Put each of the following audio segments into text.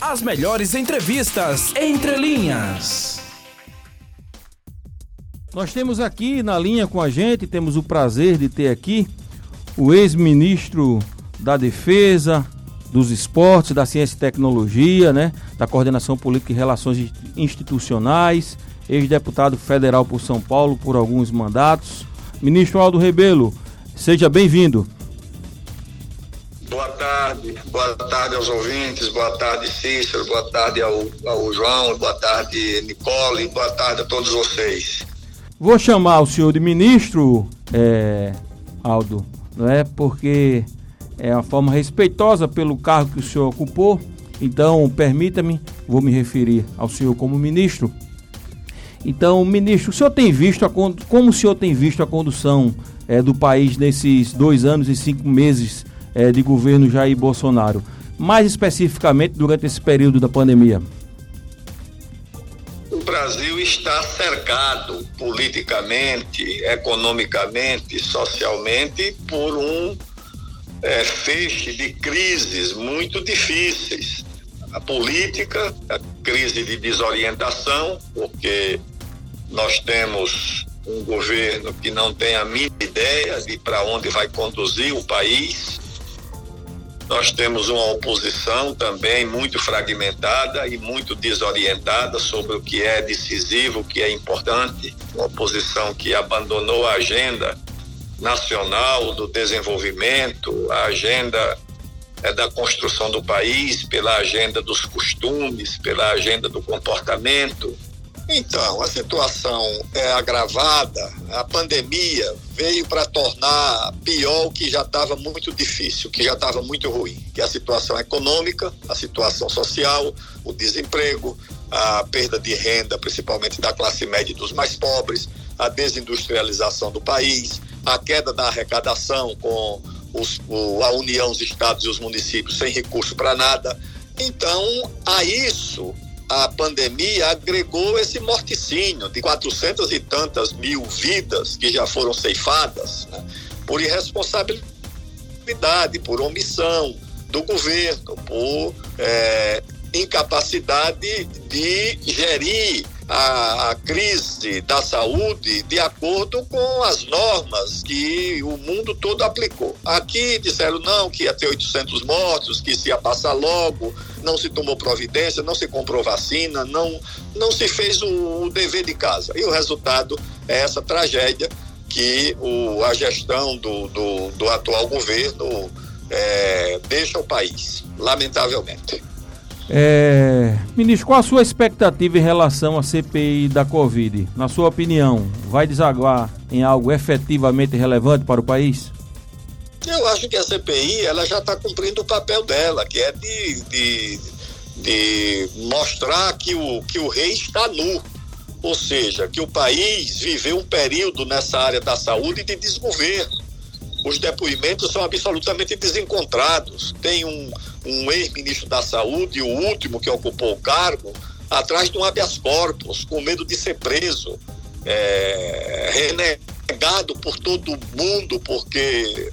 As melhores entrevistas entre linhas. Nós temos aqui na linha com a gente, temos o prazer de ter aqui o ex-ministro da Defesa, dos Esportes, da Ciência e Tecnologia, né, da Coordenação Política e Relações Institucionais, ex-deputado federal por São Paulo por alguns mandatos. Ministro Aldo Rebelo, seja bem-vindo. Tarde, boa tarde aos ouvintes, boa tarde Cícero, boa tarde ao, ao João, boa tarde Nicole, boa tarde a todos vocês. Vou chamar o senhor de ministro, é, Aldo, não é? Porque é uma forma respeitosa pelo cargo que o senhor ocupou. Então, permita-me, vou me referir ao senhor como ministro. Então, ministro, o senhor tem visto a, como o senhor tem visto a condução é, do país nesses dois anos e cinco meses é, de governo Jair Bolsonaro, mais especificamente durante esse período da pandemia? O Brasil está cercado politicamente, economicamente, socialmente por um é, feixe de crises muito difíceis. A política, a crise de desorientação, porque nós temos um governo que não tem a mínima ideia de para onde vai conduzir o país. Nós temos uma oposição também muito fragmentada e muito desorientada sobre o que é decisivo, o que é importante. Uma oposição que abandonou a agenda nacional do desenvolvimento, a agenda é, da construção do país, pela agenda dos costumes, pela agenda do comportamento. Então, a situação é agravada, a pandemia veio para tornar pior o que já estava muito difícil, o que já estava muito ruim, que é a situação econômica, a situação social, o desemprego, a perda de renda, principalmente da classe média e dos mais pobres, a desindustrialização do país, a queda da arrecadação com os, o, a União, os estados e os municípios sem recurso para nada. Então, a isso, a pandemia agregou esse morticínio de 400 e tantas mil vidas que já foram ceifadas né, por irresponsabilidade, por omissão do governo, por é, incapacidade de gerir a, a, crise da saúde de acordo com as normas que o mundo todo aplicou. Aqui disseram não, que ia ter 800 mortos, que se ia passar logo, não se tomou providência, não se comprou vacina, não, não se fez o, o dever de casa. E o resultado é essa tragédia que o, a gestão do, do, do atual governo é, deixa o país, lamentavelmente. É, ministro, qual a sua expectativa em relação à CPI da Covid? Na sua opinião, vai desaguar em algo efetivamente relevante para o país? Eu acho que a CPI ela já está cumprindo o papel dela, que é de, de, de mostrar que o, que o rei está nu. Ou seja, que o país viveu um período nessa área da saúde de desgoverno os depoimentos são absolutamente desencontrados. Tem um, um ex-ministro da Saúde, o último que ocupou o cargo, atrás de um habeas corpus, com medo de ser preso, é, renegado por todo mundo, porque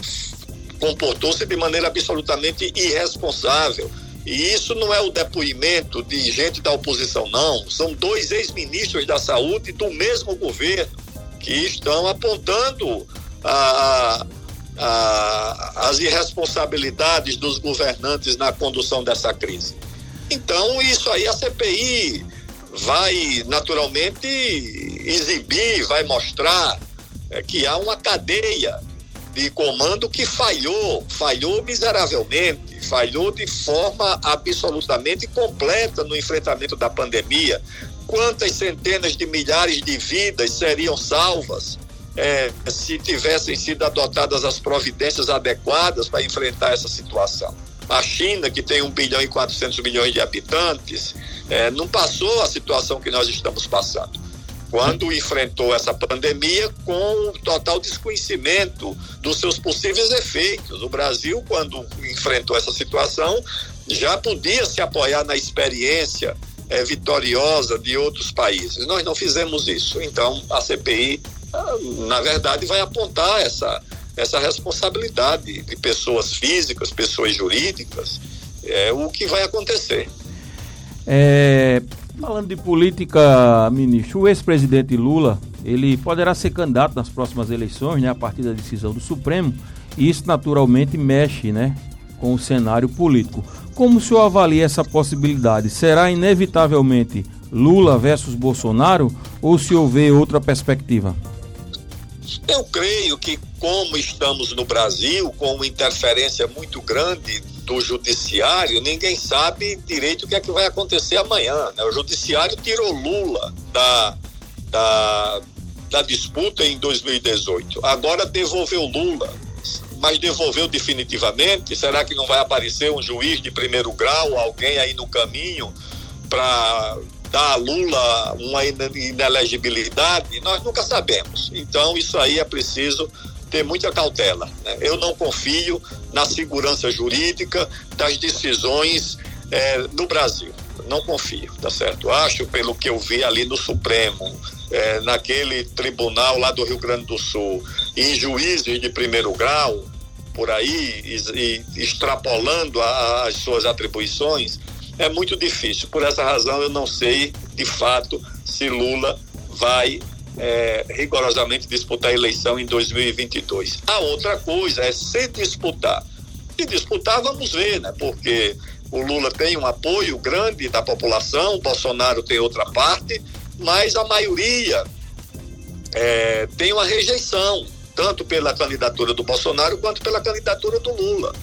comportou-se de maneira absolutamente irresponsável. E isso não é o depoimento de gente da oposição, não. São dois ex-ministros da saúde do mesmo governo que estão apontando a, as irresponsabilidades dos governantes na condução dessa crise. Então, isso aí a CPI vai naturalmente exibir, vai mostrar é, que há uma cadeia de comando que falhou, falhou miseravelmente, falhou de forma absolutamente completa no enfrentamento da pandemia. Quantas centenas de milhares de vidas seriam salvas é, se tivessem sido adotadas as providências adequadas para enfrentar essa situação. A China, que tem 1 bilhão e 400 milhões de habitantes, é, não passou a situação que nós estamos passando. Quando enfrentou essa pandemia com total desconhecimento dos seus possíveis efeitos. O Brasil, quando enfrentou essa situação, já podia se apoiar na experiência é, vitoriosa de outros países. Nós não fizemos isso. Então, a CPI na verdade, vai apontar essa, essa responsabilidade de pessoas físicas, pessoas jurídicas, é o que vai acontecer. É, falando de política, ministro, o ex-presidente Lula, ele poderá ser candidato nas próximas eleições, né, a partir da decisão do Supremo, e isso naturalmente mexe, né, com o cenário político. Como o senhor avalia essa possibilidade? Será inevitavelmente Lula versus Bolsonaro ou se houver outra perspectiva? Eu creio que, como estamos no Brasil, com uma interferência muito grande do judiciário, ninguém sabe direito o que é que vai acontecer amanhã. Né? O judiciário tirou Lula da, da, da disputa em 2018. Agora devolveu Lula mas devolveu definitivamente? Será que não vai aparecer um juiz de primeiro grau, alguém aí no caminho, para dar a Lula uma inelegibilidade? Nós nunca sabemos. Então, isso aí é preciso ter muita cautela. Né? Eu não confio na segurança jurídica das decisões é, no Brasil. Não confio, tá certo? Acho, pelo que eu vi ali no Supremo, é, naquele tribunal lá do Rio Grande do Sul, em juízes de primeiro grau, por aí, e, e extrapolando a, as suas atribuições, é muito difícil. Por essa razão, eu não sei, de fato, se Lula vai é, rigorosamente disputar a eleição em 2022. A outra coisa é se disputar. Se disputar, vamos ver, né? Porque o Lula tem um apoio grande da população, o Bolsonaro tem outra parte, mas a maioria é, tem uma rejeição, tanto pela candidatura do Bolsonaro quanto pela candidatura do Lula.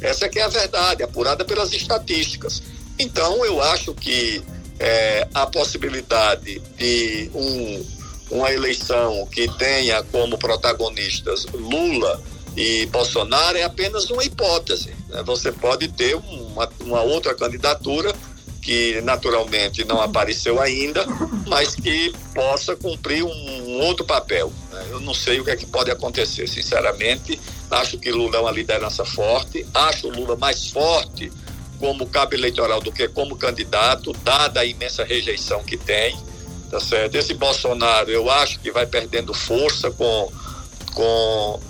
Essa é que é a verdade, apurada pelas estatísticas. Então, eu acho que é, a possibilidade de um, uma eleição que tenha como protagonistas Lula e Bolsonaro é apenas uma hipótese. Né? Você pode ter uma, uma outra candidatura que naturalmente não apareceu ainda, mas que possa cumprir um, outro papel. Né? Eu não sei o que é que pode acontecer, sinceramente. Acho que Lula é uma liderança forte, acho Lula mais forte como cabo eleitoral do que como candidato, dada a imensa rejeição que tem. Tá certo? Esse Bolsonaro, eu acho que vai perdendo força com, com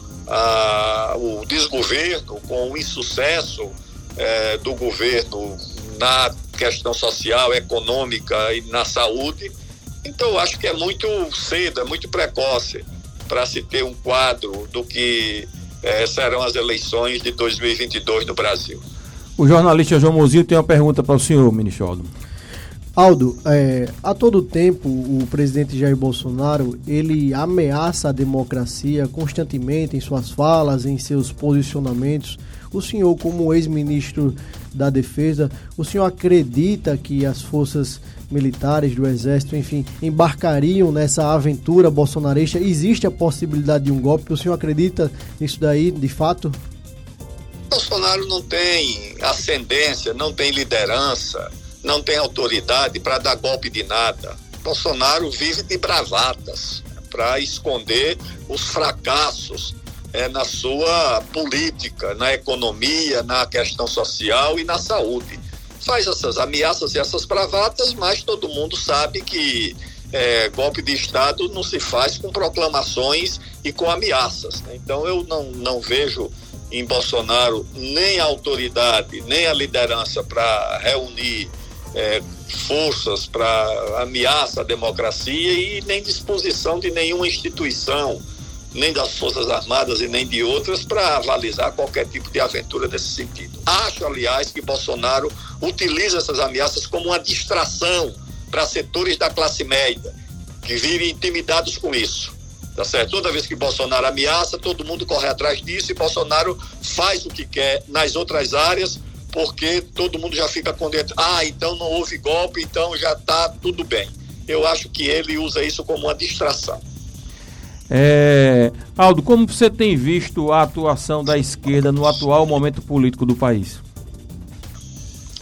o desgoverno, com o insucesso eh, do governo na questão social, econômica e na saúde. Então, acho que é muito cedo, é muito precoce para se ter um quadro do que eh, serão as eleições de 2022 no Brasil. O jornalista João Mozio tem uma pergunta para o senhor, ministro Aldo. Aldo, é, a todo tempo o presidente Jair Bolsonaro ele ameaça a democracia constantemente em suas falas, em seus posicionamentos. O senhor, como ex-ministro da Defesa, o senhor acredita que as forças militares do Exército, enfim, embarcariam nessa aventura bolsonarista? Existe a possibilidade de um golpe? O senhor acredita nisso daí, de fato? Bolsonaro não tem ascendência, não tem liderança, não tem autoridade para dar golpe de nada. Bolsonaro vive de bravatas para esconder os fracassos é, na sua política, na economia, na questão social e na saúde. Faz essas ameaças e essas bravatas, mas todo mundo sabe que é, golpe de Estado não se faz com proclamações e com ameaças. Né? Então eu não, não vejo em Bolsonaro nem a autoridade, nem a liderança para reunir é, forças para ameaça à democracia e nem disposição de nenhuma instituição nem das Forças Armadas e nem de outras, para avalizar qualquer tipo de aventura nesse sentido. Acho, aliás, que Bolsonaro utiliza essas ameaças como uma distração para setores da classe média, que virem intimidados com isso. Tá certo? Toda vez que Bolsonaro ameaça, todo mundo corre atrás disso e Bolsonaro faz o que quer nas outras áreas, porque todo mundo já fica com dentro. Ah, então não houve golpe, então já está tudo bem. Eu acho que ele usa isso como uma distração. É, Aldo, como você tem visto a atuação da esquerda no atual momento político do país?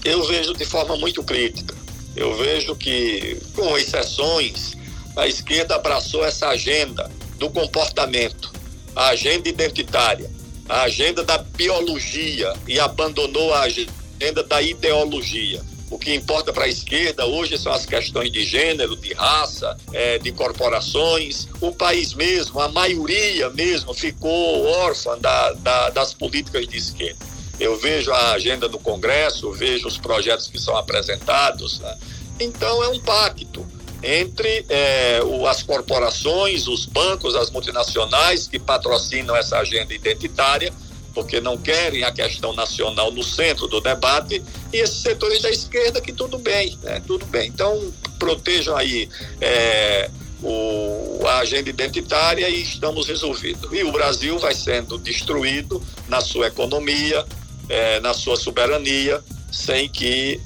Eu vejo de forma muito crítica. Eu vejo que, com exceções, a esquerda abraçou essa agenda do comportamento, a agenda identitária, a agenda da biologia e abandonou a agenda da ideologia. O que importa para a esquerda hoje são as questões de gênero, de raça, é, de corporações. O país mesmo, a maioria mesmo, ficou órfã da, da, das políticas de esquerda. eu vejo a agenda do Congresso, vejo os projetos que são apresentados. Né? Então, é um pacto entre é, o, as corporações, os bancos, as multinacionais que patrocinam essa agenda identitária, porque não querem a questão nacional no centro do debate, e esses setores da esquerda que tudo bem, né? tudo bem. Então, protejam aí. É, o, a agenda identitária e estamos resolvidos. E o Brasil vai sendo destruído na sua economia, é, na sua soberania, sem que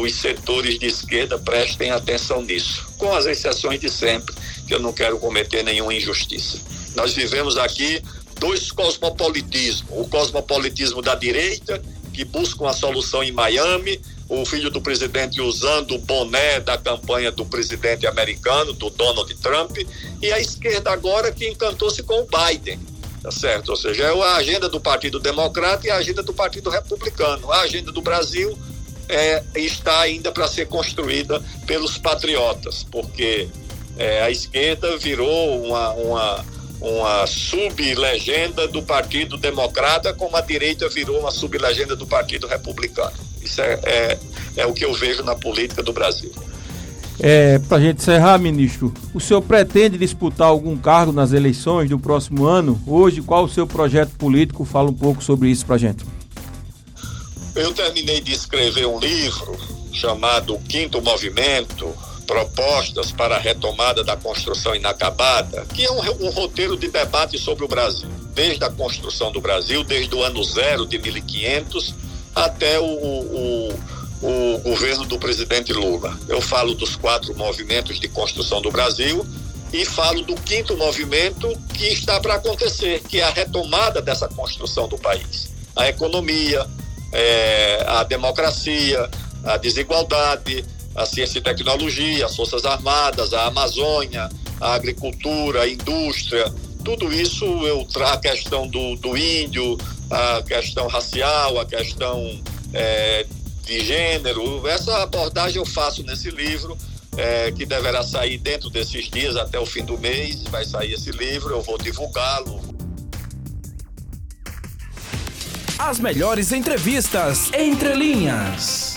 os setores de esquerda prestem atenção nisso, com as exceções de sempre, que eu não quero cometer nenhuma injustiça. Nós vivemos aqui dois cosmopolitismos: o cosmopolitismo da direita, que busca uma solução em Miami, o filho do presidente usando o boné da campanha do presidente americano, do Donald Trump, e a esquerda agora que encantou-se com o Biden tá certo? Ou seja, é a agenda do Partido Democrata e a agenda do Partido Republicano. A agenda do Brasil é, está ainda para ser construída pelos patriotas, porque é, a esquerda virou uma, uma, uma sublegenda do Partido Democrata, como a direita virou uma sublegenda do Partido Republicano. Isso é, é, é o que eu vejo na política do Brasil. É, para a gente encerrar, ministro, o senhor pretende disputar algum cargo nas eleições do próximo ano? Hoje, qual o seu projeto político? Fala um pouco sobre isso para a gente. Eu terminei de escrever um livro chamado Quinto Movimento, Propostas para a Retomada da Construção Inacabada, que é um, um roteiro de debate sobre o Brasil, desde a construção do Brasil, desde o ano zero de 1500 até o, o o governo do presidente Lula. Eu falo dos quatro movimentos de construção do Brasil e falo do quinto movimento que está para acontecer, que é a retomada dessa construção do país. A economia, é, a democracia, a desigualdade, a ciência e tecnologia, as forças armadas, a Amazônia, a agricultura, a indústria, tudo isso eu trago a questão do, do índio, a questão racial, a questão é, de gênero. Essa abordagem eu faço nesse livro, é, que deverá sair dentro desses dias, até o fim do mês. Vai sair esse livro, eu vou divulgá-lo. As melhores entrevistas entre linhas.